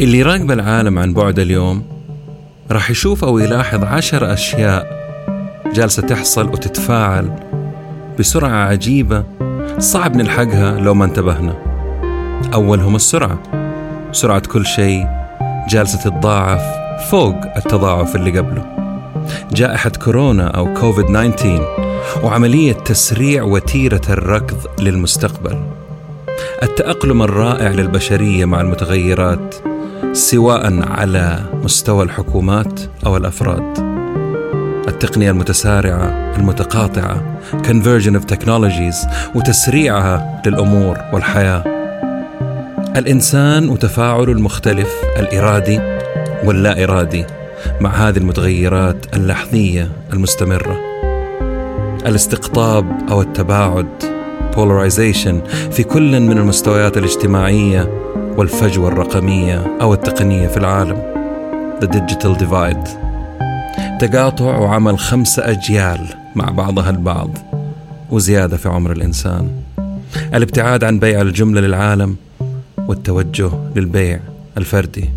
اللي يراقب العالم عن بعد اليوم راح يشوف أو يلاحظ عشر أشياء جالسة تحصل وتتفاعل بسرعة عجيبة صعب نلحقها لو ما انتبهنا. أولهم السرعة سرعة كل شيء جالسة تتضاعف فوق التضاعف اللي قبله. جائحة كورونا أو كوفيد 19 وعملية تسريع وتيرة الركض للمستقبل. التأقلم الرائع للبشرية مع المتغيرات سواء على مستوى الحكومات أو الأفراد. التقنية المتسارعة المتقاطعة conversion of technologies وتسريعها للأمور والحياة. الإنسان وتفاعله المختلف الإرادي واللا إرادي مع هذه المتغيرات اللحظية المستمرة. الاستقطاب أو التباعد polarization في كل من المستويات الاجتماعية والفجوة الرقمية أو التقنية في العالم. The Digital Divide. تقاطع وعمل خمسة أجيال مع بعضها البعض وزيادة في عمر الإنسان. الابتعاد عن بيع الجملة للعالم والتوجه للبيع الفردي.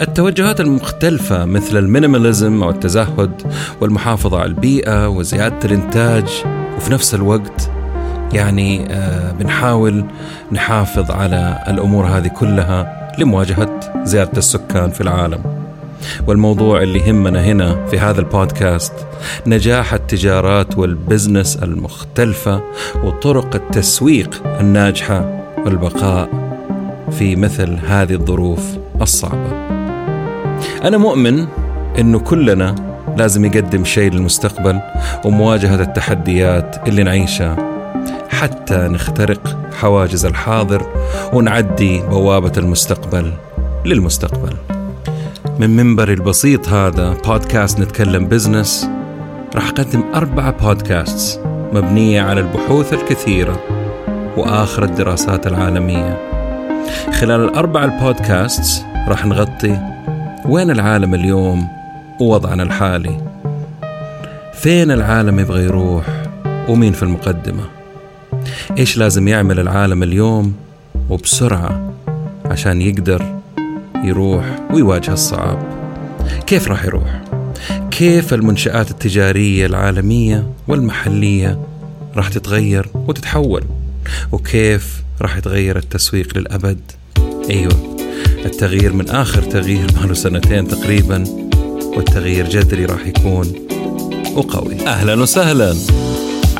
التوجهات المختلفة مثل المينيماليزم أو التزهد والمحافظة على البيئة وزيادة الإنتاج وفي نفس الوقت يعني آه بنحاول نحافظ على الأمور هذه كلها لمواجهة زيادة السكان في العالم والموضوع اللي يهمنا هنا في هذا البودكاست نجاح التجارات والبزنس المختلفة وطرق التسويق الناجحة والبقاء في مثل هذه الظروف الصعبة. أنا مؤمن إنه كلنا لازم يقدم شيء للمستقبل ومواجهة التحديات اللي نعيشها حتى نخترق حواجز الحاضر ونعدي بوابة المستقبل للمستقبل. من منبري البسيط هذا بودكاست نتكلم بزنس راح أقدم أربعة بودكاست مبنية على البحوث الكثيرة وآخر الدراسات العالمية. خلال الأربع البودكاست راح نغطي وين العالم اليوم ووضعنا الحالي. فين العالم يبغى يروح ومين في المقدمة؟ إيش لازم يعمل العالم اليوم وبسرعة عشان يقدر يروح ويواجه الصعاب؟ كيف راح يروح؟ كيف المنشآت التجارية العالمية والمحلية راح تتغير وتتحول؟ وكيف راح يتغير التسويق للأبد؟ أيوة التغيير من آخر تغيير له سنتين تقريبا والتغيير جذري راح يكون وقوي. أهلا وسهلا.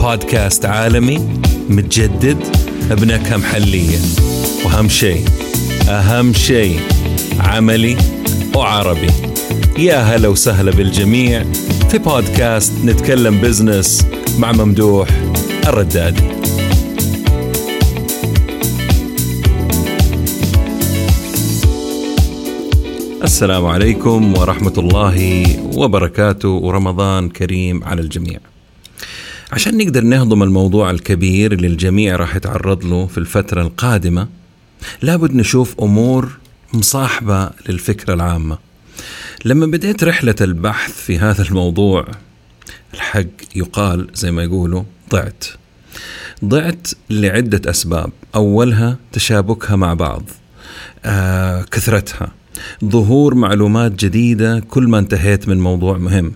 بودكاست عالمي متجدد بنكهة محلية وأهم شيء أهم شيء عملي وعربي. يا هلا وسهلا بالجميع في بودكاست نتكلم بزنس مع ممدوح الردادي السلام عليكم ورحمة الله وبركاته. ورمضان كريم على الجميع. عشان نقدر نهضم الموضوع الكبير اللي الجميع راح يتعرض له في الفترة القادمة لابد نشوف أمور مصاحبة للفكرة العامة. لما بديت رحلة البحث في هذا الموضوع الحق يقال زي ما يقولوا ضعت. ضعت لعدة أسباب، أولها تشابكها مع بعض. آه كثرتها. ظهور معلومات جديدة كل ما انتهيت من موضوع مهم.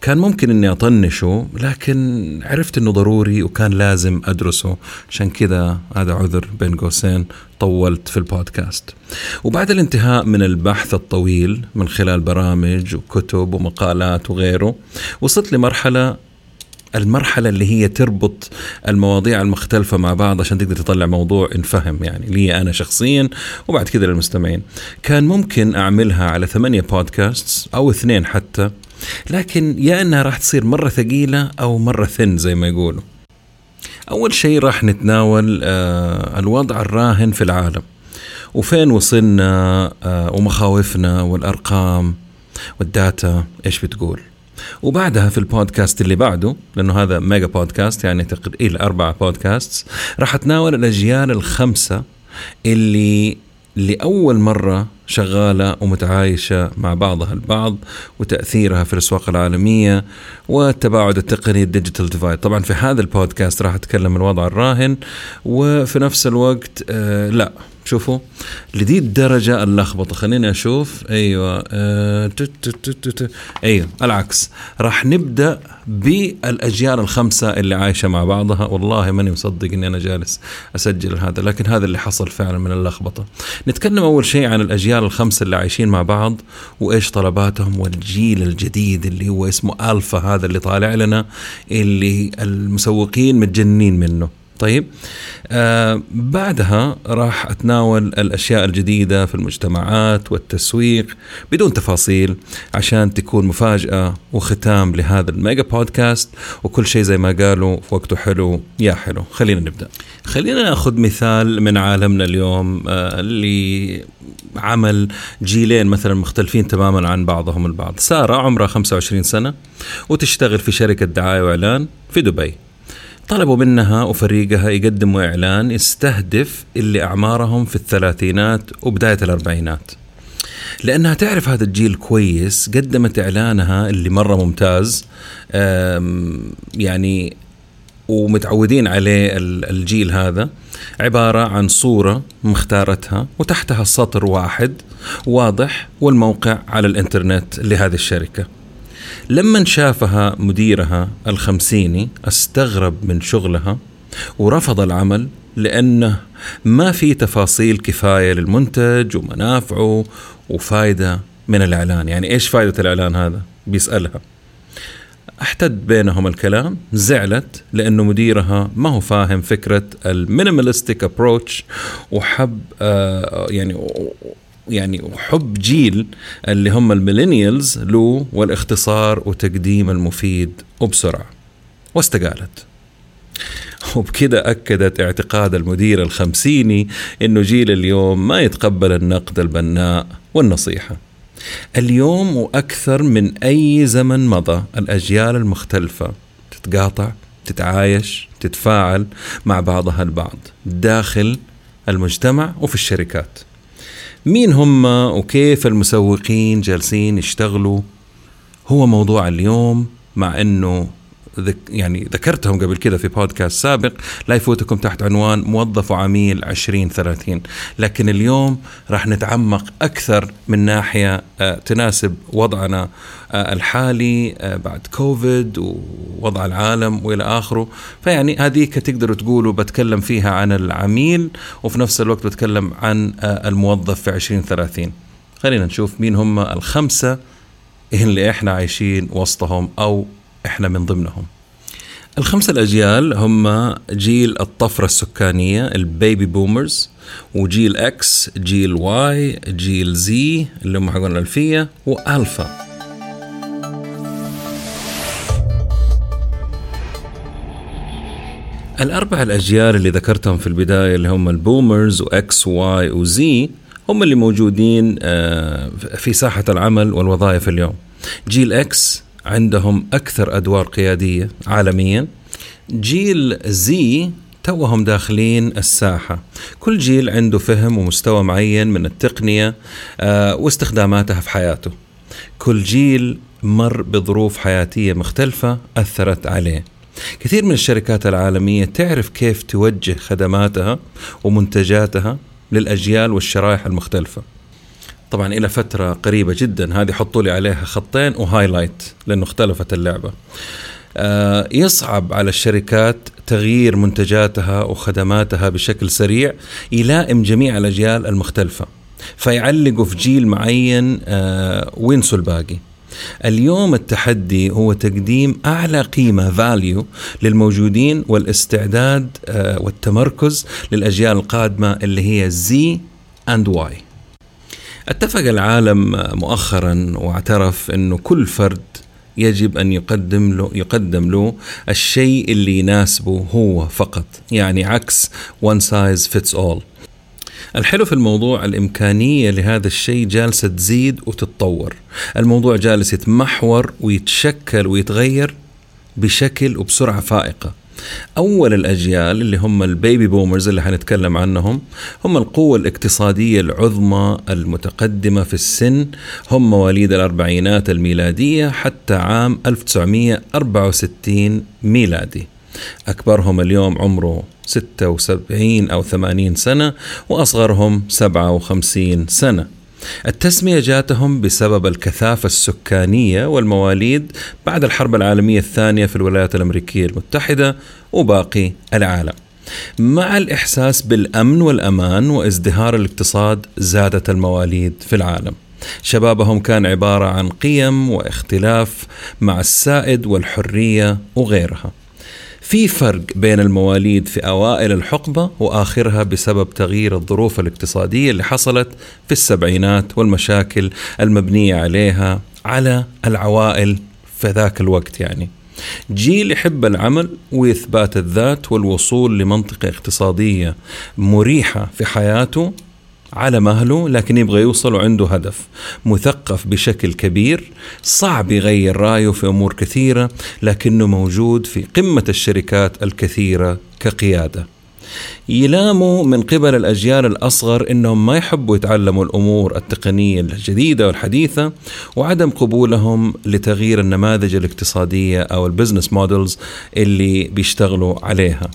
كان ممكن إني أطنشه لكن عرفت إنه ضروري وكان لازم أدرسه. عشان كذا هذا عذر بين قوسين طولت في البودكاست. وبعد الانتهاء من البحث الطويل من خلال برامج وكتب ومقالات وغيره وصلت لمرحلة المرحلة اللي هي تربط المواضيع المختلفة مع بعض عشان تقدر تطلع موضوع انفهم يعني لي أنا شخصيا وبعد كذا للمستمعين. كان ممكن أعملها على ثمانية بودكاست أو اثنين حتى لكن يا إنها راح تصير مرة ثقيلة أو مرة ثن زي ما يقولوا. أول شيء راح نتناول آه الوضع الراهن في العالم. وفين وصلنا آه، ومخاوفنا والأرقام وال data إيش بتقول؟ وبعدها في البودكاست اللي بعده لأنه هذا mega podcast يعني تقريبا أربع بودكاست راح أتناول الأجيال الخمسة اللي لأول مرة شغالة ومتعايشة مع بعضها البعض وتأثيرها في الأسواق العالمية والتباعد التقني ال digital divide طبعا في هذا البودكاست راح أتكلم الوضع الراهن وفي نفس الوقت آه لا. شوفوا لدي الدرجة اللخبطة. خليني أشوف. أيوة. آه أيوة العكس. راح نبدأ بالأجيال الخمسة اللي عايشة مع بعضها. والله ماني مصدق أني أنا جالس أسجل هذا لكن هذا اللي حصل فعلا من اللخبطة. نتكلم أول شيء عن الأجيال الخمسة اللي عايشين مع بعض وإيش طلباتهم والجيل الجديد اللي هو اسمه ألفا هذا اللي طالع لنا اللي المسوقين متجنين منه. طيب. آه بعدها راح أتناول الأشياء الجديدة في المجتمعات والتسويق بدون تفاصيل عشان تكون مفاجأة وختام لهذا الميجا بودكاست. وكل شيء زي ما قالوا في وقته حلو يا حلو. خلينا نبدأ. خلينا نأخذ مثال من عالمنا اليوم آه اللي عمل جيلين مثلا مختلفين تماما عن بعضهم البعض. سارة عمرها 25 سنة وتشتغل في شركة دعاية وإعلان في دبي. طلبوا منها وفريقها يقدموا إعلان يستهدف اللي أعمارهم في الثلاثينات وبداية الأربعينات. لأنها تعرف هذا الجيل كويس قدمت إعلانها اللي مرة ممتاز يعني ومتعودين عليه الجيل هذا. عبارة عن صورة مختارتها وتحتها سطر واحد واضح والموقع على الإنترنت لهذه الشركة. لما شافها مديرها الخمسيني استغرب من شغلها ورفض العمل لأنه ما في تفاصيل كفاية للمنتج ومنافعه وفايدة من الإعلان. يعني إيش فايدة الإعلان هذا؟ بيسألها. احتد بينهم الكلام زعلت لأنه مديرها ما هو فاهم فكرة ال minimalistic approach وحب آه يعني يعني حب جيل اللي هم ال millennials له والاختصار وتقديم المفيد وبسرعة واستقالت. وبكده أكدت اعتقاد المدير الخمسيني أنه جيل اليوم ما يتقبل النقد البناء والنصيحة. اليوم وأكثر من أي زمن مضى الأجيال المختلفة تتقاطع تتعايش تتفاعل مع بعضها البعض داخل المجتمع وفي الشركات. مين هم وكيف المسوقين جالسين يشتغلوا؟ هو موضوع اليوم مع إنه ذك يعني ذكرتهم قبل كده في بودكاست سابق. لا يفوتكم تحت عنوان موظف وعميل 2030 لكن اليوم راح نتعمق أكثر من ناحية آه، تناسب وضعنا آه، الحالي آه، بعد كوفيد ووضع العالم وإلى آخره. فيعني هذيك تقدروا تقولوا بتكلم فيها عن العميل وفي نفس الوقت بتكلم عن الموظف في 2030 خلينا نشوف مين هم الخمسة اللي إحنا عايشين وسطهم أو إحنا من ضمنهم. الخمسة الأجيال هم جيل الطفرة السكانية البيبي بومرز وجيل X جيل Y جيل Z اللي هم حقون الألفية وألفا. الأربع الأجيال اللي ذكرتهم في البداية اللي هم البومرز وإكس وواي وزي هم اللي موجودين آه، في ساحة العمل والوظائف اليوم. جيل X عندهم أكثر أدوار قيادية عالميا. جيل زي توهم داخلين الساحة. كل جيل عنده فهم ومستوى معين من التقنية آه، واستخداماتها في حياته. كل جيل مر بظروف حياتية مختلفة أثرت عليه. كثير من الشركات العالمية تعرف كيف توجه خدماتها ومنتجاتها للأجيال والشرائح المختلفة. طبعا إلى فترة قريبة جدا هذه حطوا لي عليها خطين وهايلايت لأنه اختلفت اللعبة. آه، يصعب على الشركات تغيير منتجاتها وخدماتها بشكل سريع يلائم جميع الأجيال المختلفة فيعلقوا في جيل معين آه، وينسوا الباقي. اليوم التحدي هو تقديم أعلى قيمة value للموجودين والاستعداد آه، والتمركز للأجيال القادمة اللي هي Z and Y اتفق العالم مؤخرا واعترف إنه كل فرد يجب أن يقدم له يقدم له الشيء اللي يناسبه هو فقط يعني عكس one size fits all. الحلو في الموضوع الإمكانية لهذا الشيء جالسة تزيد وتتطور. الموضوع جالس يتمحور ويتشكل ويتغير بشكل وبسرعة فائقة. أول الأجيال اللي هم البيبي بومرز اللي حنتكلم عنهم هم القوة الاقتصادية العظمى المتقدمة في السن هم مواليد الأربعينات الميلادية حتى عام 1964 ميلادي. أكبرهم اليوم عمره 76 أو 80 سنة وأصغرهم 57 سنة. التسمية جاتهم بسبب الكثافة السكانية والمواليد بعد الحرب العالمية الثانية في الولايات الأمريكية المتحدة وباقي العالم. مع الإحساس بالأمن والأمان وازدهار الاقتصاد زادت المواليد في العالم. شبابهم كان عبارة عن قيم واختلاف مع السائد والحرية وغيرها. في فرق بين المواليد في أوائل الحقبة وآخرها بسبب تغيير الظروف الاقتصادية اللي حصلت في السبعينات والمشاكل المبنية عليها على العوائل في ذاك الوقت يعني. جيل يحب العمل وإثبات الذات والوصول لمنطقة اقتصادية مريحة في حياته على مهله لكن يبغى يوصل وعنده هدف. مثقف بشكل كبير صعب يغير رأيه في أمور كثيرة لكنه موجود في قمة الشركات الكثيرة كقيادة. يلاموا من قبل الأجيال الأصغر أنهم ما يحبوا يتعلموا الأمور التقنية الجديدة والحديثة وعدم قبولهم لتغيير النماذج الاقتصادية أو ال business models اللي بيشتغلوا عليها.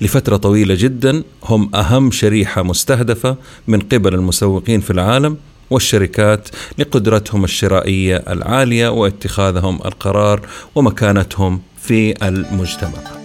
لفترة طويلة جدا هم أهم شريحة مستهدفة من قبل المسوقين في العالم والشركات لقدرتهم الشرائية العالية واتخاذهم القرار ومكانتهم في المجتمع.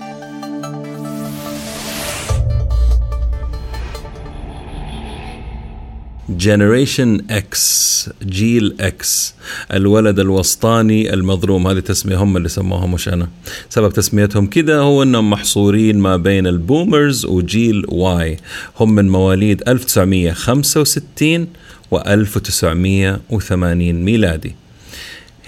جنريشن إكس جيل إكس الولد الوسطاني المظلوم. هذه تسمية هم اللي سموها مش أنا. سبب تسميتهم كده هو أنهم محصورين ما بين ال boomers وجيل Y. هم من مواليد 1965 و 1980 ميلادي.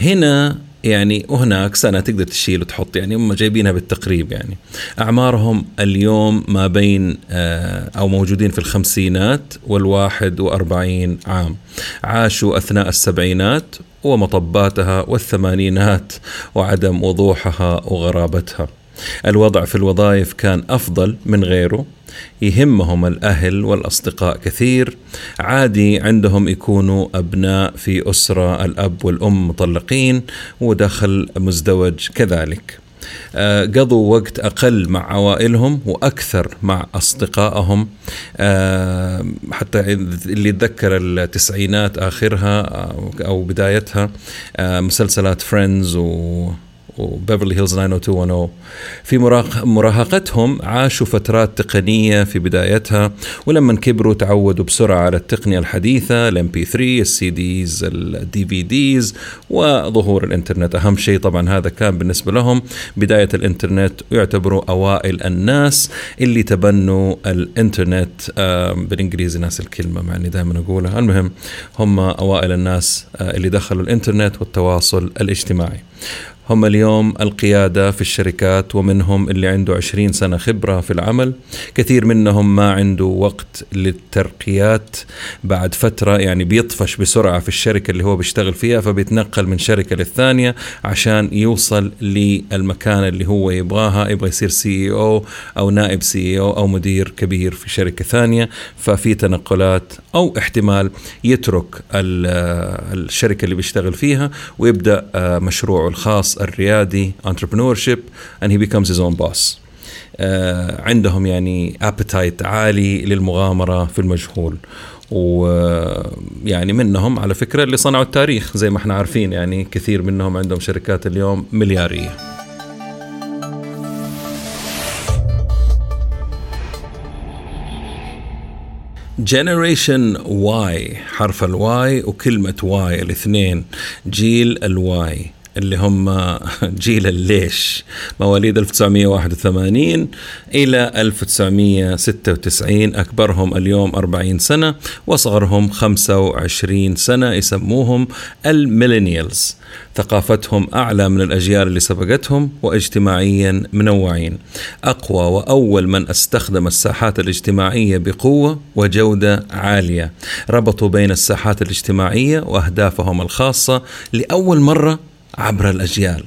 هنا يعني وهناك سنة تقدر تشيل وتحط يعني هم جايبينها بالتقريب يعني. أعمارهم اليوم ما بين آه، أو موجودين في الخمسينات والواحد وأربعين عام. عاشوا أثناء السبعينات ومطباتها والثمانينات وعدم وضوحها وغرابتها. الوضع في الوظائف كان أفضل من غيره. يهمهم الأهل والأصدقاء كثير. عادي عندهم يكونوا أبناء في أسرة الأب والأم مطلقين ودخل مزدوج كذلك. آه، قضوا وقت أقل مع عوائلهم وأكثر مع أصدقائهم. آه، حتى اللي يتذكر التسعينات آخرها أو بدايتها آه، مسلسلات Friends و و Beverly Hills 90210 في مراهقتهم عاشوا فترات تقنية في بدايتها ولما كبروا تعودوا بسرعة على التقنية الحديثة ال MP3 ال CDs ال DVDs وظهور الإنترنت. أهم شيء طبعا هذا كان بالنسبة لهم. بداية الإنترنت ويعتبروا أوائل الناس اللي تبنوا الإنترنت. بالإنجليزي ناس الكلمة مع إني دائما أقولها. المهم هم أوائل الناس آه، اللي دخلوا الإنترنت والتواصل الاجتماعي. هم اليوم القيادة في الشركات ومنهم اللي عنده 20 سنة خبرة في العمل. كثير منهم ما عنده وقت للترقيات. بعد فترة يعني بيطفش بسرعة في الشركة اللي هو بيشتغل فيها فبيتنقل من شركة للثانية عشان يوصل للمكان اللي هو يبغاها. يبغى يصير سي أو أو نائب سي أو أو مدير كبير في شركة ثانية. ففي تنقلات أو احتمال يترك الشركة اللي بيشتغل فيها ويبدأ آه، مشروعه الخاص الريادي entrepreneurship and he becomes his own boss. uh, عندهم يعني appetite عالي للمغامرة في المجهول. ويعني منهم على فكرة اللي صنعوا التاريخ زي ما إحنا عارفين يعني كثير منهم عندهم شركات اليوم مليارية. generation Y حرف ال Y وكلمة why الاثنين. جيل ال why اللي هم جيل الليش. مواليد 1981 إلى 1996 أكبرهم اليوم 40 سنة وأصغرهم 25 سنة يسموهم ال millennials. ثقافتهم أعلى من الأجيال اللي سبقتهم واجتماعيا منوعين. أقوى وأول من استخدم الساحات الاجتماعية بقوة وجودة عالية. ربطوا بين الساحات الاجتماعية وأهدافهم الخاصة لأول مرة عبر الأجيال.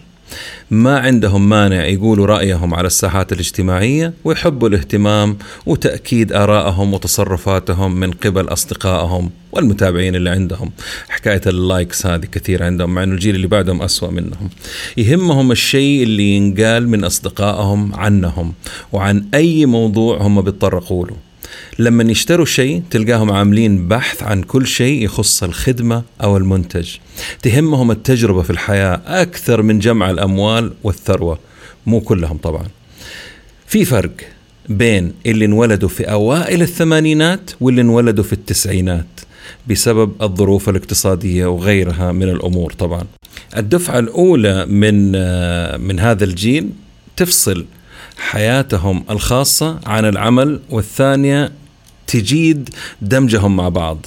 ما عندهم مانع يقولوا رأيهم على الساحات الاجتماعية ويحبوا الاهتمام وتأكيد آرائهم وتصرفاتهم من قبل أصدقائهم والمتابعين اللي عندهم. حكاية اللايكس هذه كثير عندهم مع أنه الجيل اللي بعدهم أسوأ منهم. يهمهم الشيء اللي ينقال من أصدقائهم عنهم وعن أي موضوع هم بيتطرقوا له. لما يشتروا شيء تلقاهم عاملين بحث عن كل شيء يخص الخدمة أو المنتج. تهمهم التجربة في الحياة أكثر من جمع الأموال والثروة. مو كلهم طبعا. في فرق بين اللي انولدوا في أوائل الثمانينات واللي انولدوا في التسعينات بسبب الظروف الاقتصادية وغيرها من الأمور طبعا. الدفعة الأولى من من هذا الجيل تفصل حياتهم الخاصة عن العمل والثانية تجيد دمجهم مع بعض.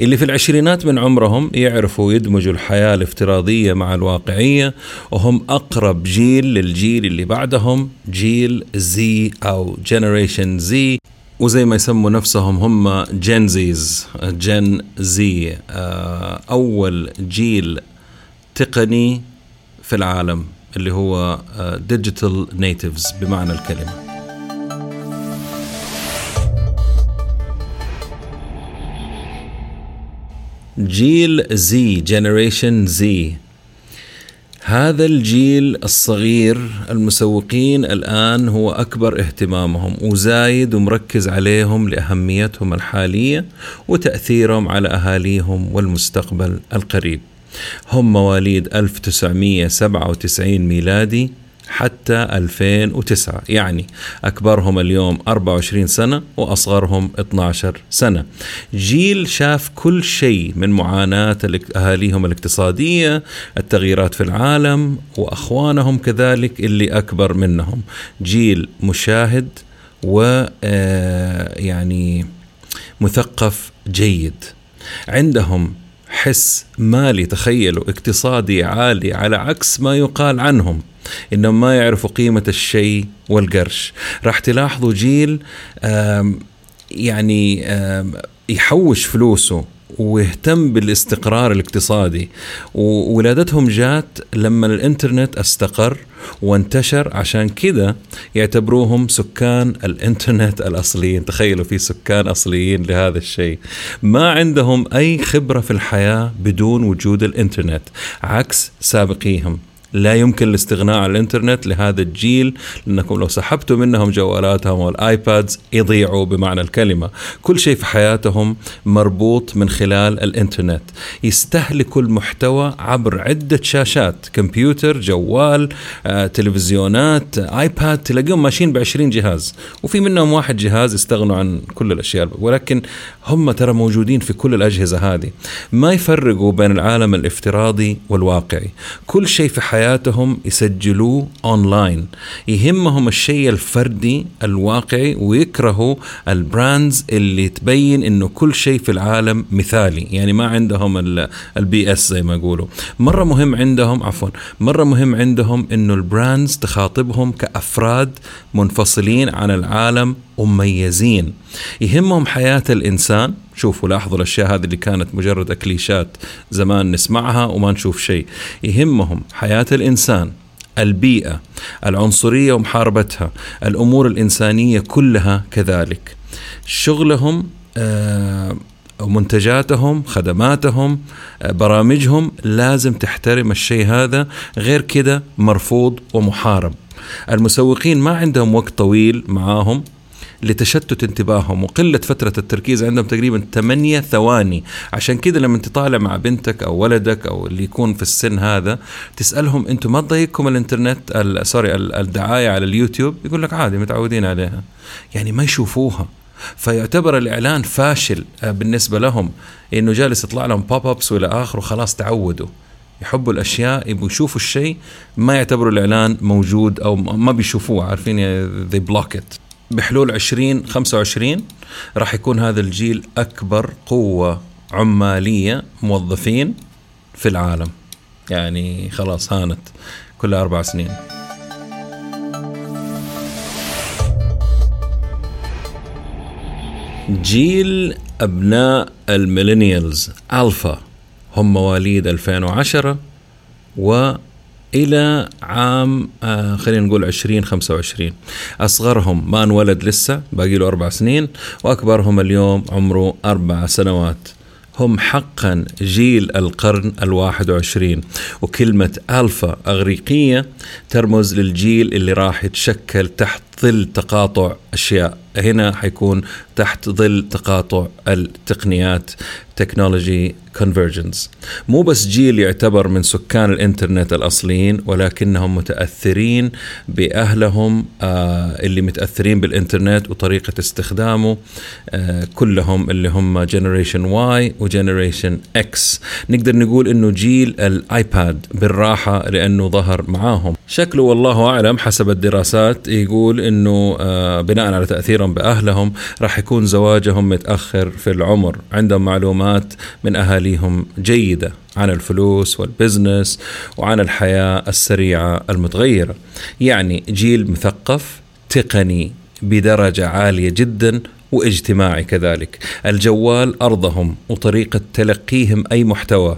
اللي في العشرينات من عمرهم يعرفوا يدمجوا الحياة الافتراضية مع الواقعية وهم أقرب جيل للجيل اللي بعدهم جيل زي أو جنريشن زي وزي ما يسموا نفسهم هم جن زيز جن زي أول جيل تقني في العالم. اللي هو digital natives بمعنى الكلمة. جيل Z generation Z هذا الجيل الصغير المسوقين الآن هو أكبر اهتمامهم وزايد ومركز عليهم لأهميتهم الحالية وتأثيرهم على أهاليهم والمستقبل القريب. هم مواليد 1997 ميلادي حتى 2009 يعني أكبرهم اليوم 24 سنة وأصغرهم 12 سنة. جيل شاف كل شيء من معاناة أهاليهم الاقتصادية التغييرات في العالم وأخوانهم كذلك اللي أكبر منهم. جيل مشاهد و يعني مثقف جيد. عندهم حس مالي تخيلوا اقتصادي عالي على عكس ما يقال عنهم. إنهم ما يعرفوا قيمة الشيء والقرش. راح تلاحظوا جيل يعني يحوش فلوسه ويهتم بالاستقرار الاقتصادي. وولادتهم جات لما الإنترنت استقر وانتشر عشان كذا يعتبروهم سكان الإنترنت الأصليين. تخيلوا في سكان أصليين لهذا الشيء. ما عندهم أي خبرة في الحياة بدون وجود الإنترنت عكس سابقيهم. لا يمكن الاستغناء عن الإنترنت لهذا الجيل لأنكم لو سحبتوا منهم جوالاتهم والآيبادز يضيعوا بمعنى الكلمة، كل شيء في حياتهم مربوط من خلال الإنترنت، يستهلكوا المحتوى عبر عدة شاشات، كمبيوتر، جوال، آه، تلفزيونات، iPad، تلاقيهم ماشيين ب 20 جهاز، وفي منهم واحد جهاز يستغنوا عن كل الأشياء، ولكن هم ترى موجودين في كل الأجهزة هذه، ما يفرقوا بين العالم الافتراضي والواقعي، كل شيء في حياتهم حياتهم يسجلوه اونلاين يهمهم الشيء الفردي الواقعي ويكرهوا ال brands اللي تبين إنه كل شيء في العالم مثالي. يعني ما عندهم ال BS زي ما يقولوا. مرة مهم عندهم عفوا مرة مهم عندهم إنه ال brands تخاطبهم كأفراد منفصلين عن العالم ومميزين. يهمهم حياة الإنسان شوفوا لاحظوا الأشياء هذه اللي كانت مجرد أكليشات زمان نسمعها وما نشوف شيء. يهمهم حياة الإنسان البيئة العنصرية ومحاربتها الأمور الإنسانية كلها كذلك. شغلهم آه منتجاتهم خدماتهم برامجهم لازم تحترم الشيء هذا غير كده مرفوض ومحارب. المسوقين ما عندهم وقت طويل معاهم. لتشتت انتباههم وقلة فترة التركيز عندهم تقريبا 8 ثواني. عشان كذا لما تطالع مع بنتك أو ولدك أو اللي يكون في السن هذا تسألهم أنتم ما تضايقكم الإنترنت سوري الدعاية على اليوتيوب؟ يقول لك عادي متعودين عليها. يعني ما يشوفوها. فيعتبر الإعلان فاشل بالنسبة لهم. إنه جالس يطلع لهم pop ups وإلى آخره خلاص تعودوا. يحبوا الأشياء يبغوا يشوفوا الشيء ما يعتبروا الإعلان موجود أو ما بيشوفوه عارفين؟ they block it بحلول 20 25 راح يكون هذا الجيل أكبر قوة عمالية موظفين في العالم. يعني خلاص هانت كل أربع سنين. جيل أبناء ال millennials ألفا هم مواليد 2010 وإلى عام آه خلينا نقول 2025 أصغرهم ما انولد لسه باقي له أربع سنين وأكبرهم اليوم عمره أربع سنوات. هم حقا جيل القرن الواحد وعشرين وكلمة ألفا أغريقية ترمز للجيل اللي راح يتشكل تحت ظل تقاطع أشياء. هنا حيكون تحت ظل تقاطع التقنيات technology convergence مو بس جيل يعتبر من سكان الإنترنت الأصليين ولكنهم متأثرين بأهلهم آه اللي متأثرين بالإنترنت وطريقة استخدامه آه كلهم اللي هم generation Y و generation X نقدر نقول إنه جيل الآيباد بالراحة لأنه ظهر معاهم. شكله والله أعلم حسب الدراسات يقول إنه آه بناء على تاثيرهم بأهلهم راح يكون زواجهم متأخر في العمر. عندهم معلومات من أهاليهم جيدة عن الفلوس والبزنس وعن الحياة السريعة المتغيرة. يعني جيل مثقف تقني بدرجة عالية جدا واجتماعي كذلك. الجوال أرضهم وطريقة تلقيهم أي محتوى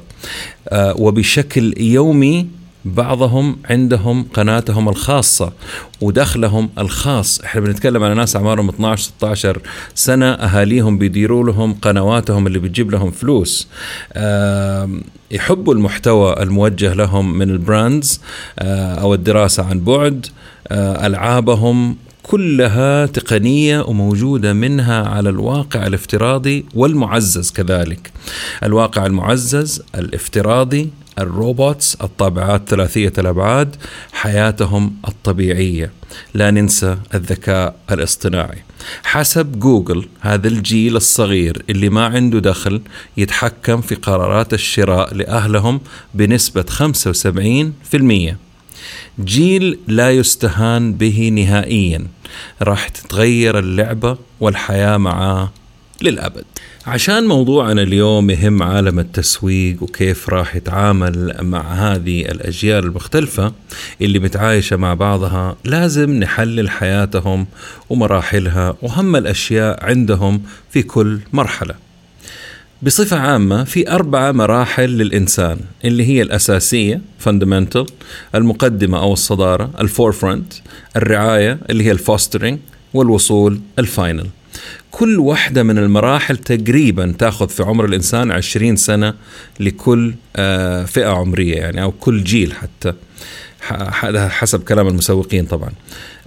آه وبشكل يومي بعضهم عندهم قناتهم الخاصة ودخلهم الخاص. إحنا بنتكلم على ناس أعمارهم 12 16 سنة أهاليهم بيديروا لهم قنواتهم اللي بتجيب لهم فلوس. يحبوا المحتوى الموجه لهم من البراندز أو الدراسة عن بعد. ألعابهم كلها تقنية وموجودة منها على الواقع الافتراضي والمعزز كذلك. الواقع المعزز الافتراضي الروبوتس الطابعات ثلاثية الأبعاد حياتهم الطبيعية. لا ننسى الذكاء الاصطناعي. حسب جوجل هذا الجيل الصغير اللي ما عنده دخل يتحكم في قرارات الشراء لأهلهم بنسبة 75%. جيل لا يستهان به نهائيا راح تتغير اللعبة والحياة معاه للأبد. عشان موضوعنا اليوم يهم عالم التسويق وكيف راح يتعامل مع هذه الأجيال المختلفة اللي متعايشة مع بعضها لازم نحلل حياتهم ومراحلها وهم الأشياء عندهم في كل مرحلة. بصفة عامة في أربعة مراحل للإنسان اللي هي الأساسية fundamental المقدمة أو الصدارة ال forefront الرعاية اللي هي ال fostering والوصول ال final كل واحدة من المراحل تقريبا تأخذ في عمر الإنسان 20 سنة لكل فئة عمرية يعني أو كل جيل حتى. حسب كلام المسوقين طبعا.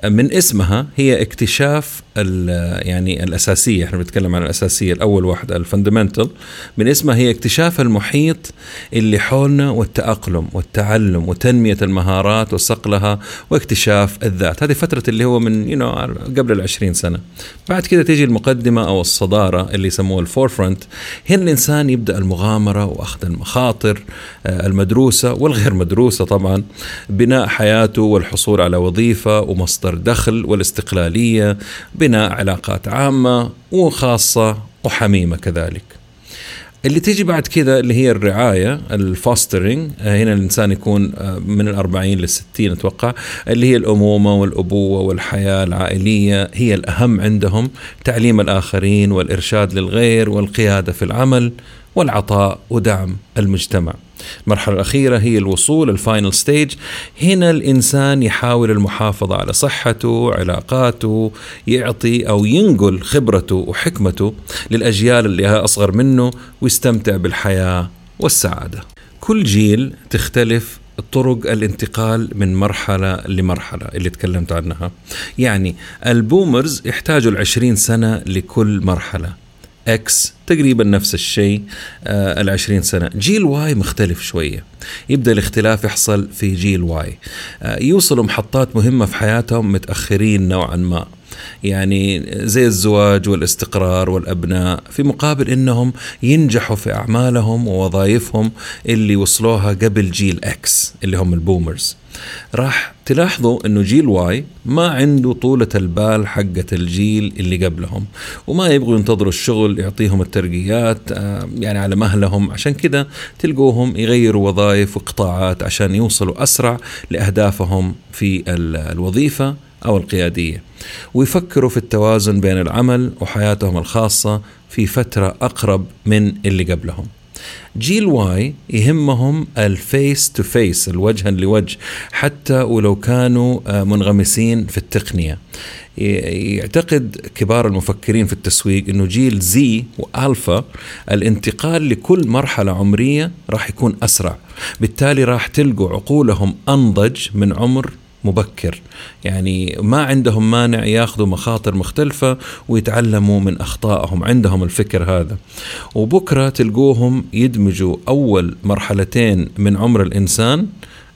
من اسمها هي اكتشاف يعني الأساسية. إحنا بنتكلم عن الأساسية الأول واحدة ال fundamental. من اسمها هي اكتشاف المحيط اللي حولنا والتأقلم والتعلم وتنمية المهارات وصقلها واكتشاف الذات. هذه فترة اللي هو من يو قبل العشرين سنة. بعد كده تيجي المقدمة أو الصدارة اللي يسموها ال forefront هنا الإنسان يبدأ المغامرة وأخذ المخاطر المدروسة والغير مدروسة طبعا بناء حياته والحصول على وظيفة ومصدر دخل والاستقلالية بناء علاقات عامة وخاصة وحميمة كذلك. اللي تيجي بعد كذا اللي هي الرعاية ال fostering هنا الإنسان يكون من الأربعين للستين أتوقع اللي هي الأمومة والأبوة والحياة العائلية هي الأهم عندهم تعليم الآخرين والإرشاد للغير والقيادة في العمل والعطاء ودعم المجتمع المرحلة الأخيرة هي الوصول ال final stage. هنا الإنسان يحاول المحافظة على صحته علاقاته يعطي أو ينقل خبرته وحكمته للأجيال اللي أصغر منه ويستمتع بالحياة والسعادة. كل جيل تختلف طرق الانتقال من مرحلة لمرحلة اللي تكلمت عنها. يعني ال boomers يحتاجوا العشرين سنة لكل مرحلة. X تقريبا نفس الشيء آه العشرين سنة. جيل Y مختلف شوية. يبدأ الاختلاف يحصل في جيل Y. آه يوصلوا محطات مهمة في حياتهم متأخرين نوعا ما. يعني زي الزواج والاستقرار والأبناء في مقابل أنهم ينجحوا في أعمالهم ووظائفهم اللي وصلوها قبل جيل X اللي هم ال boomers. راح تلاحظوا إنه جيل Y ما عنده طولة البال حقة الجيل اللي قبلهم وما يبغوا ينتظروا الشغل يعطيهم الترقيات آه، يعني على مهلهم. عشان كده تلقوهم يغيروا وظائف وقطاعات عشان يوصلوا أسرع لأهدافهم في الوظيفة. أو القيادية. ويفكروا في التوازن بين العمل وحياتهم الخاصة في فترة أقرب من اللي قبلهم. جيل Y يهمهم ال face to face الوجه لوجه حتى ولو كانوا آه، منغمسين في التقنية. يعتقد كبار المفكرين في التسويق إنه جيل Z وألفا الانتقال لكل مرحلة عمرية راح يكون أسرع. بالتالي راح تلقوا عقولهم أنضج من عمر مبكر. يعني ما عندهم مانع ياخذوا مخاطر مختلفة ويتعلموا من أخطائهم. عندهم الفكر هذا. وبكرة تلقوهم يدمجوا أول مرحلتين من عمر الإنسان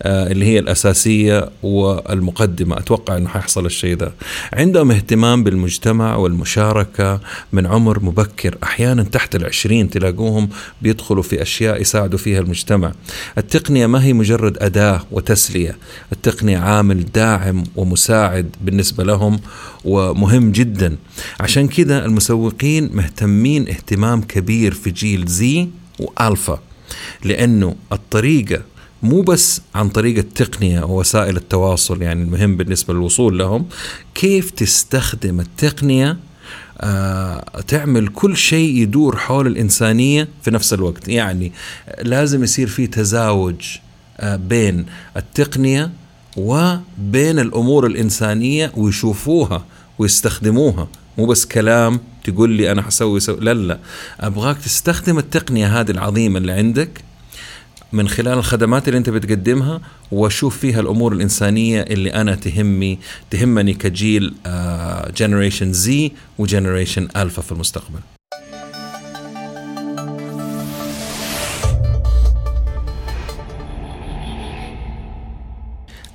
اللي هي الأساسية والمقدمة. أتوقع أنه حيحصل الشيء ذا. عندهم اهتمام بالمجتمع والمشاركة من عمر مبكر. أحيانا تحت العشرين تلاقوهم بيدخلوا في أشياء يساعدوا فيها المجتمع. التقنية ما هي مجرد أداة وتسلية. التقنية عامل داعم ومساعد بالنسبة لهم ومهم جدا. عشان كذا المسوقين مهتمين اهتمام كبير في جيل زي وألفا لأنه الطريقة مو بس عن طريق التقنية ووسائل التواصل يعني المهم بالنسبة للوصول لهم كيف تستخدم التقنية آه تعمل كل شيء يدور حول الإنسانية في نفس الوقت. يعني لازم يصير في تزاوج آه بين التقنية وبين الأمور الإنسانية ويشوفوها ويستخدموها. مو بس كلام تقول لي أنا حسوي سو... لا لا أبغاك تستخدم التقنية هذه العظيمة اللي عندك من خلال الخدمات اللي انت بتقدمها وأشوف فيها الأمور الإنسانية اللي أنا تهمني تهمني كجيل generation Z و generation alpha في المستقبل.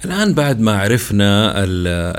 الآن بعد ما عرفنا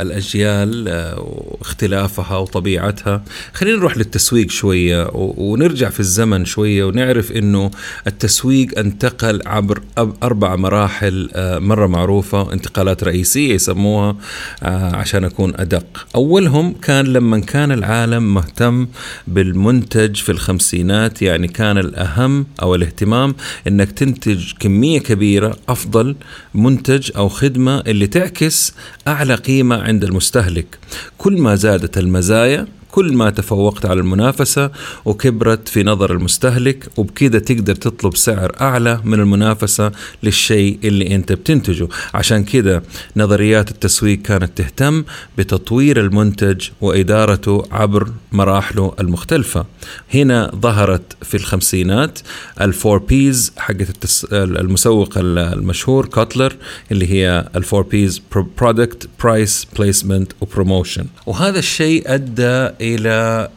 الأجيال آه، واختلافها وطبيعتها خلينا نروح للتسويق شوية ونرجع في الزمن شوية ونعرف أنه التسويق انتقل عبر أربع مراحل آه، مرة معروفة انتقالات رئيسية يسموها آه، عشان أكون أدق. أولهم كان لما كان العالم مهتم بالمنتج في الخمسينات يعني كان الأهم أو الاهتمام أنك تنتج كمية كبيرة أفضل منتج أو خدمة اللي تعكس أعلى قيمة عند المستهلك. كل ما زادت المزايا كل ما تفوقت على المنافسة وكبرت في نظر المستهلك وبكذا تقدر تطلب سعر أعلى من المنافسة للشيء اللي أنت بتنتجه. عشان كذا نظريات التسويق كانت تهتم بتطوير المنتج وإدارته عبر مراحله المختلفة. هنا ظهرت في الخمسينات ال four P's التس... المسوق المشهور كوتلر اللي هي ال four P's product price placement و promotion وهذا الشيء أدى إلى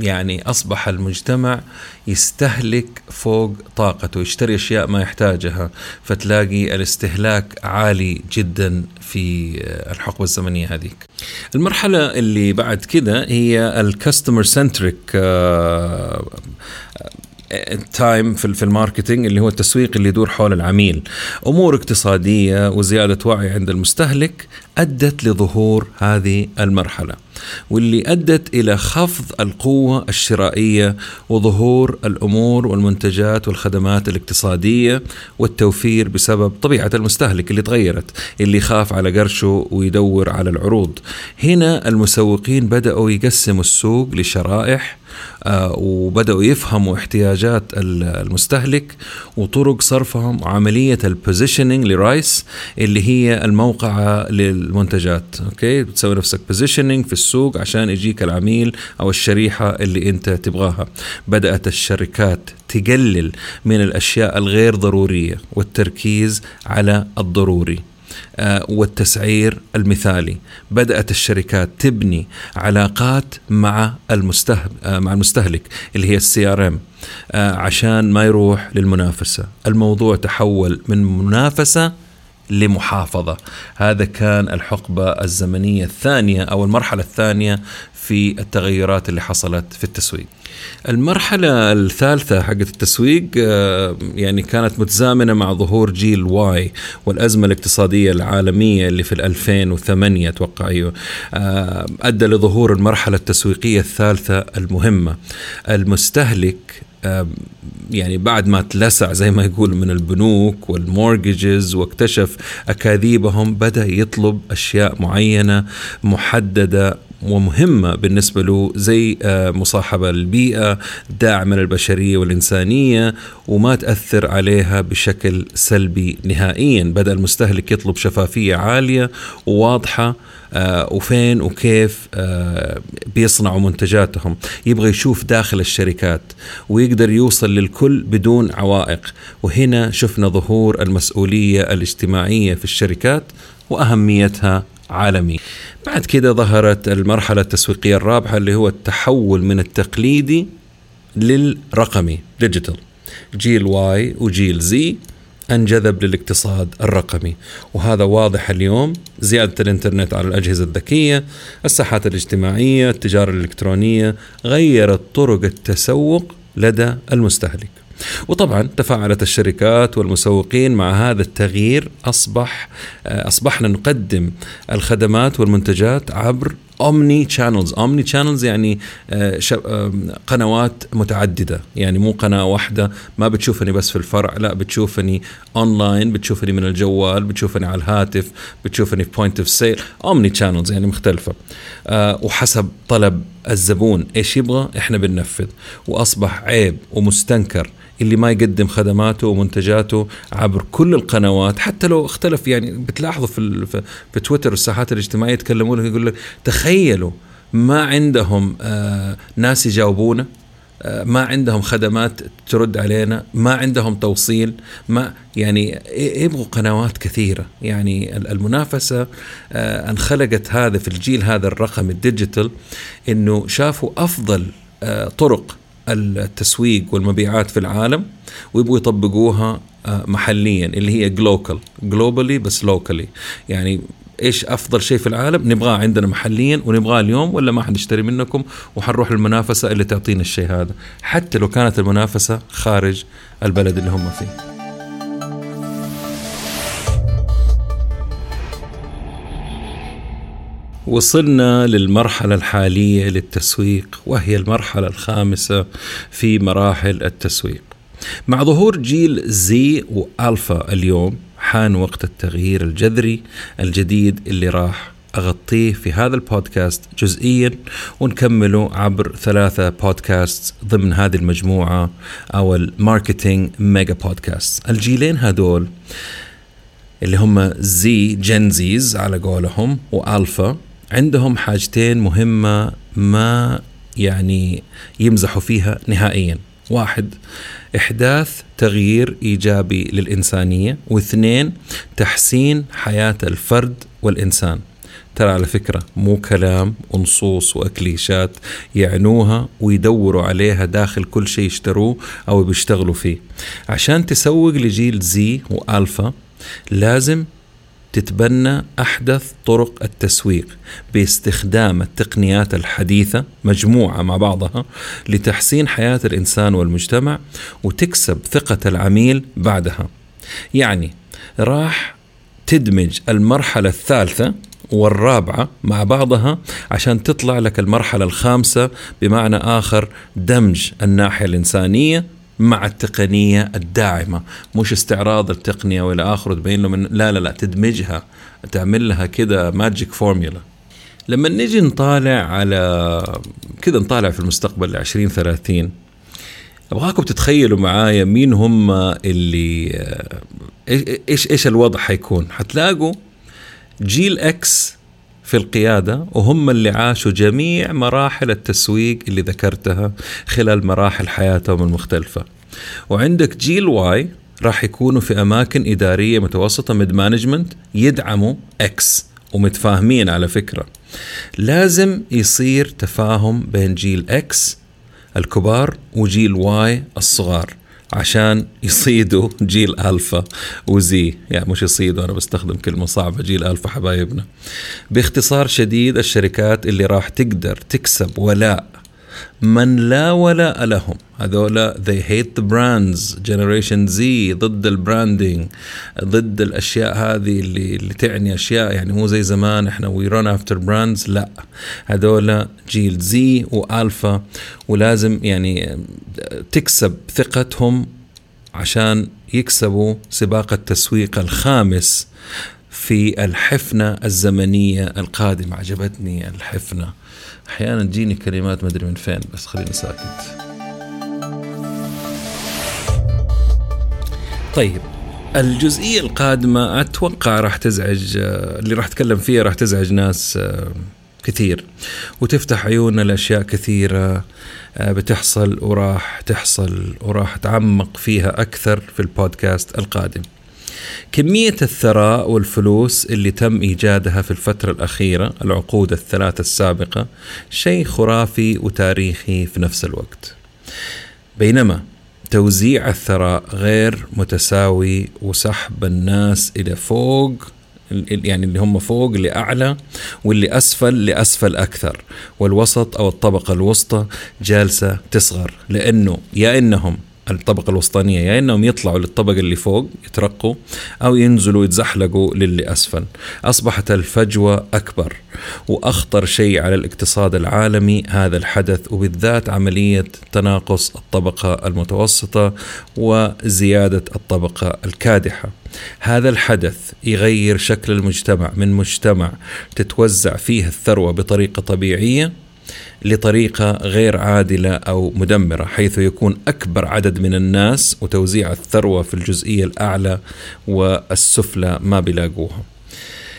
يعني أصبح المجتمع يستهلك فوق طاقته يشتري أشياء ما يحتاجها فتلاقي الاستهلاك عالي جدا في آه، الحقبة الزمنية هذيك. المرحلة اللي بعد كده هي ال customer centric time في في ال marketing اللي هو التسويق اللي يدور حول العميل أمور اقتصادية وزيادة وعي عند المستهلك أدت لظهور هذه المرحلة واللي أدت إلى خفض القوة الشرائية وظهور الأمور والمنتجات والخدمات الاقتصادية والتوفير بسبب طبيعة المستهلك اللي تغيرت اللي يخاف على قرشه ويدور على العروض. هنا المسوقين بدأوا يقسموا السوق لشرائح آه، وبدأوا يفهموا احتياجات المستهلك وطرق صرفهم وعملية البوزيشننج لرايس اللي هي الموقعة للمنتجات. okay؟ بتسوي نفسك positioning في السوق. عشان يجيك العميل أو الشريحة اللي أنت تبغاها. بدأت الشركات تقلل من الأشياء الغير ضرورية والتركيز على الضروري آه، والتسعير المثالي. بدأت الشركات تبني علاقات مع المستهلك آه، مع المستهلك اللي هي ال CRM عشان ما يروح للمنافسة. الموضوع تحول من منافسة لمحافظة. هذا كان الحقبة الزمنية الثانية أو المرحلة الثانية في التغيرات اللي حصلت في التسويق. المرحلة الثالثة حقت التسويق آه، يعني كانت متزامنة مع ظهور جيل واي والأزمة الاقتصادية العالمية اللي في 2008 أتوقع أيوه آه، أدى لظهور المرحلة التسويقية الثالثة المهمة. المستهلك يعني بعد ما تلسع زي ما يقول من البنوك والمورجز واكتشف أكاذيبهم بدأ يطلب أشياء معينة محددة ومهمة بالنسبة له زي آه، مصاحبة للبيئة داعمة للبشرية والإنسانية وما تأثر عليها بشكل سلبي نهائيا بدأ المستهلك يطلب شفافية عالية وواضحة آه وفين وكيف آه بيصنعوا منتجاتهم. يبغى يشوف داخل الشركات ويقدر يوصل للكل بدون عوائق. وهنا شفنا ظهور المسؤولية الاجتماعية في الشركات وأهميتها عالمي. بعد كده ظهرت المرحلة التسويقية الرابعة اللي هو التحول من التقليدي للرقمي digital جيل Y وجيل Z أنجذب للاقتصاد الرقمي. وهذا واضح اليوم زيادة الإنترنت على الأجهزة الذكية الساحات الاجتماعية التجارة الإلكترونية غيرت طرق التسوق لدى المستهلك. وطبعا تفاعلت الشركات والمسوقين مع هذا التغيير أصبح آه، أصبحنا نقدم الخدمات والمنتجات عبر omni channels omni channels يعني آه، قنوات متعددة. يعني مو قناة واحدة. ما بتشوفني بس في الفرع لا بتشوفني اونلاين بتشوفني من الجوال بتشوفني على الهاتف بتشوفني في point of sale omni channels يعني مختلفة. آه، وحسب طلب الزبون إيش يبغى إحنا بننفذ. وأصبح عيب ومستنكر اللي ما يقدم خدماته ومنتجاته عبر كل القنوات. حتى لو اختلف يعني بتلاحظوا في في تويتر والساحات الاجتماعية يتكلموا لك يقول لك تخيلوا ما عندهم آه ناس يجاوبونا آه ما عندهم خدمات ترد علينا ما عندهم توصيل ما يعني يبغوا قنوات كثيرة. يعني المنافسة آه انخلقت هذا في الجيل هذا الرقم ال digital إنه شافوا أفضل آه طرق التسويق والمبيعات في العالم ويبغوا يطبقوها آه، محليا اللي هي glocal globally بس locally يعني إيش أفضل شيء في العالم؟ نبغاه عندنا محليا ونبغاه اليوم ولا ما حنشتري منكم؟ وحنروح للمنافسة اللي تعطينا الشيء هذا حتى لو كانت المنافسة خارج البلد اللي هم فيه. وصلنا للمرحلة الحالية للتسويق وهي المرحلة الخامسة في مراحل التسويق. مع ظهور جيل زي وألفا اليوم حان وقت التغيير الجذري الجديد اللي راح أغطيه في هذا البودكاست جزئيا ونكمله عبر ثلاثة بودكاست ضمن هذه المجموعة أو ال marketing mega podcast الجيلين هذول اللي هم Z Gen Zs على قولهم وألفا عندهم حاجتين مهمة ما يعني يمزحوا فيها نهائيا. واحد إحداث تغيير إيجابي للإنسانية واثنين تحسين حياة الفرد والإنسان. ترى على فكرة مو كلام ونصوص وأكليشات يعنوها ويدوروا عليها داخل كل شيء يشتروه أو بيشتغلوا فيه. عشان تسوق لجيل زي وألفا لازم تتبنى أحدث طرق التسويق باستخدام التقنيات الحديثة مجموعة مع بعضها لتحسين حياة الإنسان والمجتمع وتكسب ثقة العميل بعدها. يعني راح تدمج المرحلة الثالثة والرابعة مع بعضها عشان تطلع لك المرحلة الخامسة بمعنى آخر دمج الناحية الإنسانية مع التقنية الداعمة مش استعراض التقنية والى اخره تبين له من لا لا لا تدمجها تعمل لها كده ماجيك فورميولا لما نجي نطالع على كده نطالع في المستقبل ل 20 30 أبغاكم تتخيلوا معايا مين هم اللي إيش إيش الوضع حيكون؟ حتلاقوا جيل X في القيادة وهم اللي عاشوا جميع مراحل التسويق اللي ذكرتها خلال مراحل حياتهم المختلفة. وعندك جيل Y راح يكونوا في أماكن إدارية متوسطة mid management يدعموا X ومتفاهمين على فكرة. لازم يصير تفاهم بين جيل X الكبار وجيل Y الصغار. عشان يصيدوا جيل ألفا و Z. يعني مش يصيدوا أنا بستخدم كلمة صعبة جيل ألفا حبايبنا. باختصار شديد الشركات اللي راح تقدر تكسب ولاء من لا ولاء لهم. هذولا they hate the brands. Generation Z ضد ال branding ضد الأشياء هذه اللي اللي تعني أشياء يعني مو زي زمان إحنا we run after brands. لا. هذولا جيل زي وألفا ولازم يعني تكسب ثقتهم عشان يكسبوا سباق التسويق الخامس في الحفنة الزمنية القادمة. عجبتني الحفنة. أحيانا تجيني كلمات ما أدري من فين بس خليني ساكت. طيب الجزئية القادمة أتوقع راح تزعج اللي راح أتكلم فيها راح تزعج ناس كثير. وتفتح عيوننا لأشياء كثيرة بتحصل وراح تحصل وراح أتعمق فيها أكثر في البودكاست القادم. كمية الثراء والفلوس اللي تم إيجادها في الفترة الأخيرة العقود الثلاثة السابقة شيء خرافي وتاريخي في نفس الوقت. بينما توزيع الثراء غير متساوي وسحب الناس إلى فوق يعني اللي هم فوق لأعلى واللي أسفل لأسفل أكثر. والوسط أو الطبقة الوسطى جالسة تصغر لأنه يا إنهم الطبقة الوسطانية يا إنهم يطلعوا للطبقة اللي فوق يترقوا أو ينزلوا يتزحلقوا للي أسفل. أصبحت الفجوة أكبر وأخطر شيء على الاقتصاد العالمي هذا الحدث وبالذات عملية تناقص الطبقة المتوسطة وزيادة الطبقة الكادحة. هذا الحدث يغير شكل المجتمع من مجتمع تتوزع فيه الثروة بطريقة طبيعية لطريقة غير عادلة أو مدمرة حيث يكون أكبر عدد من الناس وتوزيع الثروة في الجزئية الأعلى والسفلى ما بيلاقوها.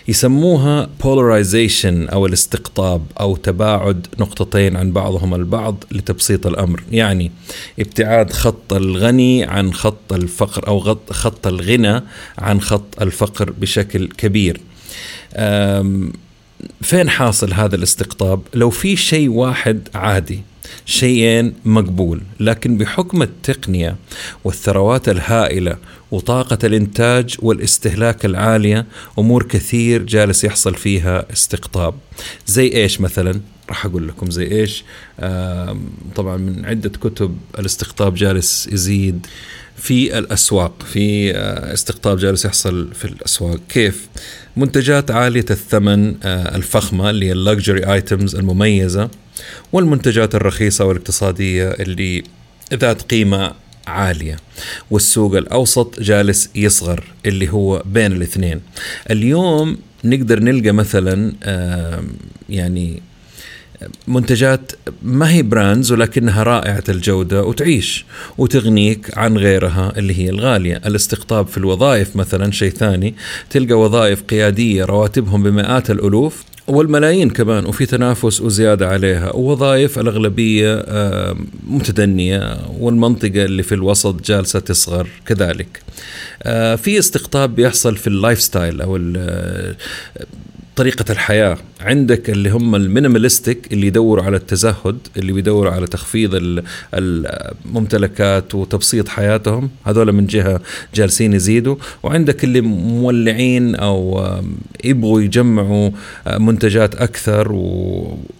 يسموها polarization أو الاستقطاب أو تباعد نقطتين عن بعضهم البعض لتبسيط الأمر، يعني ابتعاد خط الغني عن خط الفقر أو خط الغنى عن خط الفقر بشكل كبير. فين حاصل هذا الاستقطاب؟ لو في شيء واحد عادي شيئين مقبول لكن بحكم التقنية والثروات الهائلة وطاقة الإنتاج والاستهلاك العالية أمور كثير جالس يحصل فيها استقطاب. زي إيش مثلا؟ راح أقول لكم زي إيش؟ طبعا من عدة كتب الاستقطاب جالس يزيد. في الأسواق في آه، استقطاب جالس يحصل في الأسواق. كيف؟ منتجات عالية الثمن آه، الفخمة اللي هي اللكجري ايتمز المميزة والمنتجات الرخيصة والاقتصادية اللي ذات قيمة عالية. والسوق الأوسط جالس يصغر اللي هو بين الاثنين. اليوم نقدر نلقى مثلا يعني منتجات ما هي براندز ولكنها رائعة الجودة وتعيش وتغنيك عن غيرها اللي هي الغالية. الاستقطاب في الوظائف مثلا شيء ثاني تلقى وظائف قيادية رواتبهم بمئات الألوف والملايين كمان وفي تنافس وزيادة عليها. ووظائف الأغلبية متدنية والمنطقة اللي في الوسط جالسة تصغر كذلك. آه، في استقطاب بيحصل في ال lifestyle أو طريقة الحياة. عندك اللي هم ال minimalistic اللي يدوروا على التزهد اللي بيدوروا على تخفيض الممتلكات وتبسيط حياتهم. هذول من جهة جالسين يزيدوا. وعندك اللي مولعين أو يبغوا يجمعوا منتجات أكثر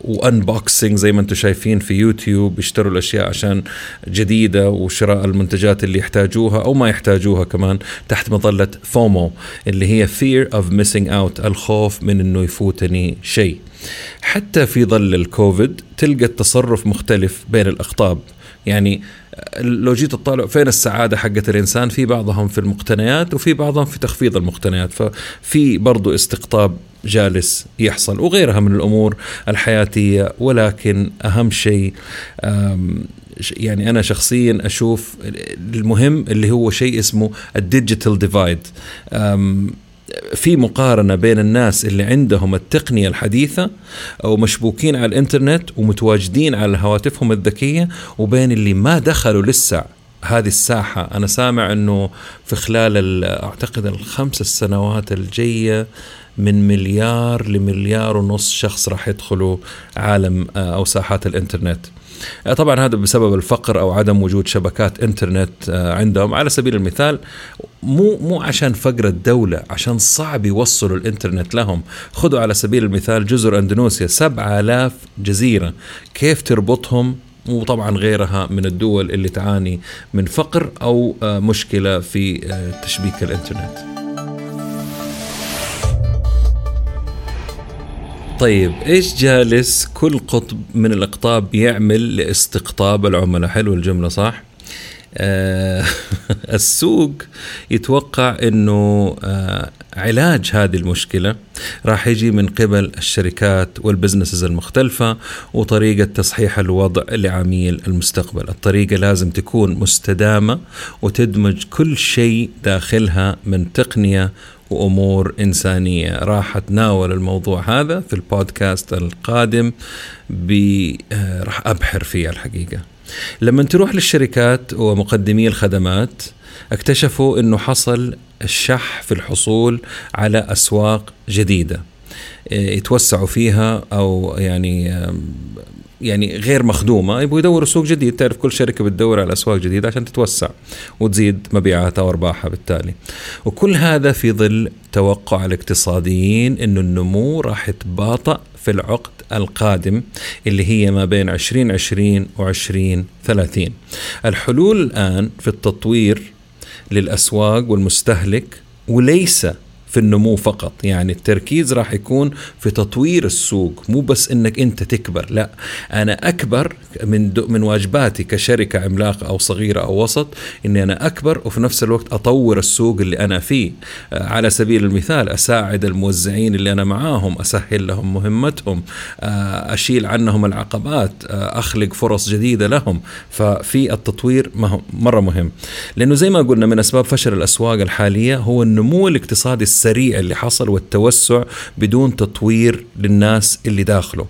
و unboxing زي ما أنتم شايفين في يوتيوب يشتروا الأشياء عشان جديدة وشراء المنتجات اللي يحتاجوها أو ما يحتاجوها كمان تحت مظلة فومو اللي هي fear of missing out الخوف من إنه يفوتني شيء. حتى في ظل الكوفيد تلقى التصرف مختلف بين الاقطاب يعني لو جيت تطالع فين السعادة حقت الإنسان؟ في بعضهم في المقتنيات وفي بعضهم في تخفيض المقتنيات. ففي برضو استقطاب جالس يحصل وغيرها من الأمور الحياتية. ولكن أهم شيء يعني أنا شخصيا أشوف المهم اللي هو شيء اسمه ال digital divide في مقارنة بين الناس اللي عندهم التقنية الحديثة أو مشبوكين على الإنترنت ومتواجدين على هواتفهم الذكية وبين اللي ما دخلوا لسه هذه الساحة. أنا سامع أنه في خلال أعتقد الخمس السنوات الجاية من مليار لمليار ونص شخص راح يدخلوا عالم آه، أو ساحات الإنترنت. آه، طبعا هذا بسبب الفقر أو عدم وجود شبكات إنترنت آه، عندهم. على سبيل المثال مو مو عشان فقر الدولة عشان صعب يوصلوا الإنترنت لهم. خذوا على سبيل المثال جزر أندونيسيا 7000 جزيرة. كيف تربطهم؟ وطبعا غيرها من الدول اللي تعاني من فقر أو مشكلة في تشبيك الإنترنت. طيب إيش جالس كل قطب من الأقطاب يعمل لاستقطاب العملاء؟ حلو الجملة صح؟ آه السوق يتوقع إنه آه علاج هذه المشكلة راح يجي من قبل الشركات والبزنسز المختلفة وطريقة تصحيح الوضع لعميل المستقبل. الطريقة لازم تكون مستدامة وتدمج كل شيء داخلها من تقنية وأمور إنسانية. راح أتناول الموضوع هذا في البودكاست القادم آه، راح أبحر فيه الحقيقة. لما تروح للشركات ومقدمي الخدمات اكتشفوا إنه حصل الشح في الحصول على أسواق جديدة آه، يتوسعوا فيها أو يعني يعني غير مخدومة يبغوا يدوروا سوق جديد. تعرف كل شركة بتدور على أسواق جديدة عشان تتوسع وتزيد مبيعاتها وأرباحها بالتالي. وكل هذا في ظل توقع الاقتصاديين إنه النمو راح يتباطأ في العقد القادم اللي هي ما بين 2020 و 2030 الحلول الآن في التطوير للأسواق والمستهلك وليس في النمو فقط. يعني التركيز راح يكون في تطوير السوق مو بس إنك أنت تكبر لا. أنا أكبر من من واجباتي كشركة عملاقة أو صغيرة أو وسط إني أنا أكبر وفي نفس الوقت أطور السوق اللي أنا فيه. آه، على سبيل المثال أساعد الموزعين اللي أنا معاهم أسهل لهم مهمتهم آه، أشيل عنهم العقبات آه، أخلق فرص جديدة لهم. ففي التطوير مرة مهم. لأنه زي ما قلنا من أسباب فشل الأسواق الحالية هو النمو الاقتصادي السريع اللي حصل والتوسع بدون تطوير للناس اللي داخله.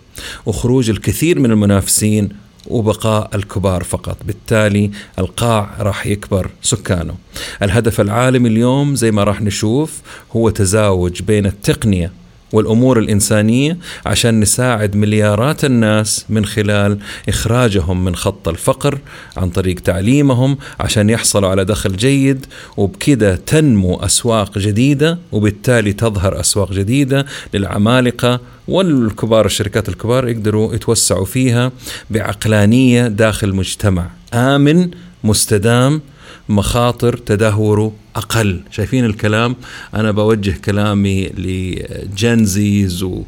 وخروج الكثير من المنافسين وبقاء الكبار فقط. بالتالي القاع راح يكبر سكانه. الهدف العالمي اليوم زي ما راح نشوف هو تزاوج بين التقنية والأمور الإنسانية عشان نساعد مليارات الناس من خلال إخراجهم من خط الفقر عن طريق تعليمهم عشان يحصلوا على دخل جيد وبكده تنمو أسواق جديدة وبالتالي تظهر أسواق جديدة للعمالقة والكبار الشركات الكبار يقدروا يتوسعوا فيها بعقلانية داخل مجتمع آمن مستدام مخاطر تدهوره أقل. شايفين الكلام؟ أنا بوجه كلامي لجنزيز و...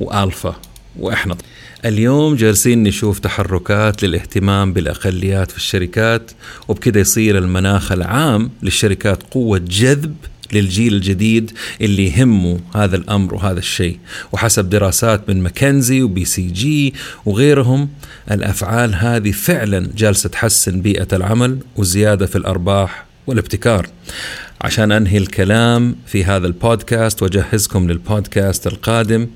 وألفا وإحنا. اليوم جالسين نشوف تحركات للاهتمام بالأقليات في الشركات وبكده يصير المناخ العام للشركات قوة جذب للجيل الجديد اللي يهمه هذا الأمر وهذا الشيء. وحسب دراسات من ماكنزي و BCG وغيرهم الأفعال هذه فعلا جالسة تحسن بيئة العمل وزيادة في الأرباح والابتكار. عشان أنهي الكلام في هذا البودكاست واجهزكم للبودكاست القادم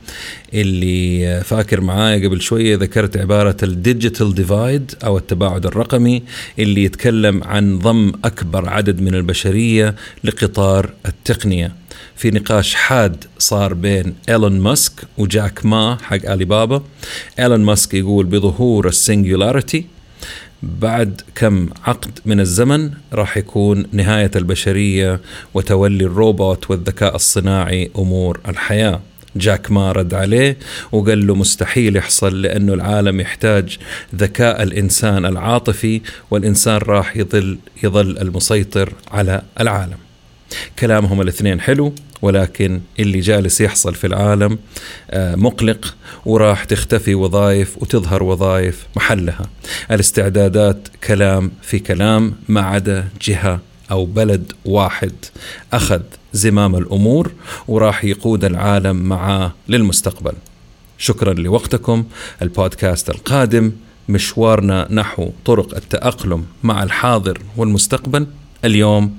اللي فاكر معايا قبل شوية ذكرت عبارة ال digital divide أو التباعد الرقمي اللي يتكلم عن ضم أكبر عدد من البشرية لقطار التقنية. في نقاش حاد صار بين إيلون ماسك وجاك ما حق علي بابا إيلون ماسك يقول بظهور ال singularity بعد كم عقد من الزمن راح يكون نهاية البشرية وتولي الروبوت والذكاء الصناعي أمور الحياة. جاك ما رد عليه وقال له مستحيل يحصل لأنه العالم يحتاج ذكاء الإنسان العاطفي والإنسان راح يظل يظل المسيطر على العالم. كلامهم الاثنين حلو ولكن اللي جالس يحصل في العالم آه، مقلق وراح تختفي وظائف وتظهر وظائف محلها. الاستعدادات كلام في كلام ما عدا جهة أو بلد واحد أخذ زمام الأمور وراح يقود العالم معاه للمستقبل. شكرا لوقتكم. البودكاست القادم مشوارنا نحو طرق التأقلم مع الحاضر والمستقبل. اليوم